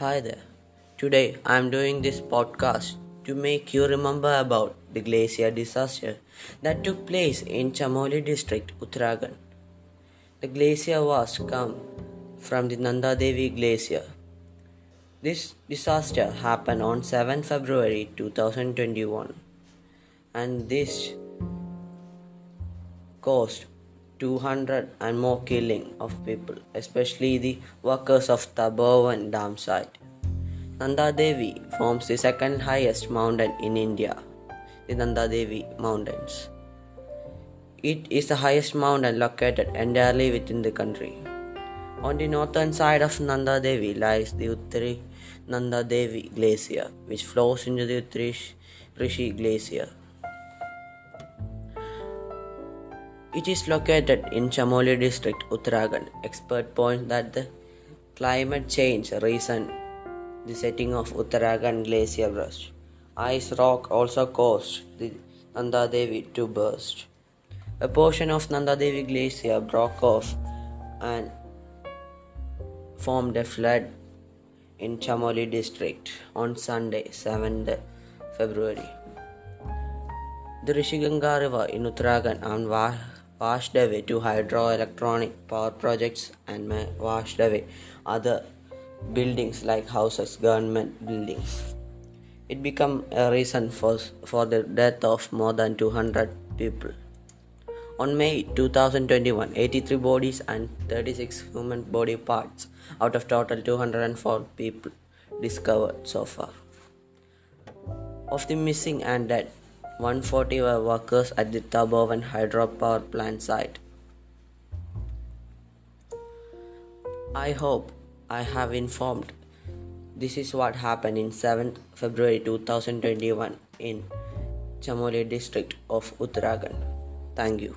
Hi there. Today I am doing this podcast to make you remember about the glacier disaster that took place in Chamoli district, Uttarakhand. The glacier was come from the Nanda Devi glacier. This disaster happened on 7 February 2021 and this caused 200 and more killing of people, especially the workers of Tapovan dam site. Nanda Devi forms the second highest mountain in India, the Nanda Devi Mountains. It is the highest mountain located entirely within the country. On the northern side of Nanda Devi lies the Uttari Nanda Devi Glacier, which flows into the Uttari Rishi Glacier. It is located in Chamoli district, Uttarakhand. Expert point that the climate change reason the setting of Uttarakhand glacier burst. Ice rock also caused the Nanda Devi to burst. A portion of Nanda Devi glacier broke off and formed a flood in Chamoli district on Sunday, 7th February. The Rishiganga River in Uttarakhand and washed away two hydroelectronic power projects and washed away other buildings like houses, government buildings. It became a reason for, for the death of more than 200 people. On May 2021, 83 bodies and 36 human body parts out of total 204 people discovered so far. Of the missing and dead, 140 were workers at the Tapovan hydropower plant site. I hope I have informed. This is what happened in 7th February 2021 in Chamoli district of Uttarakhand. Thank you.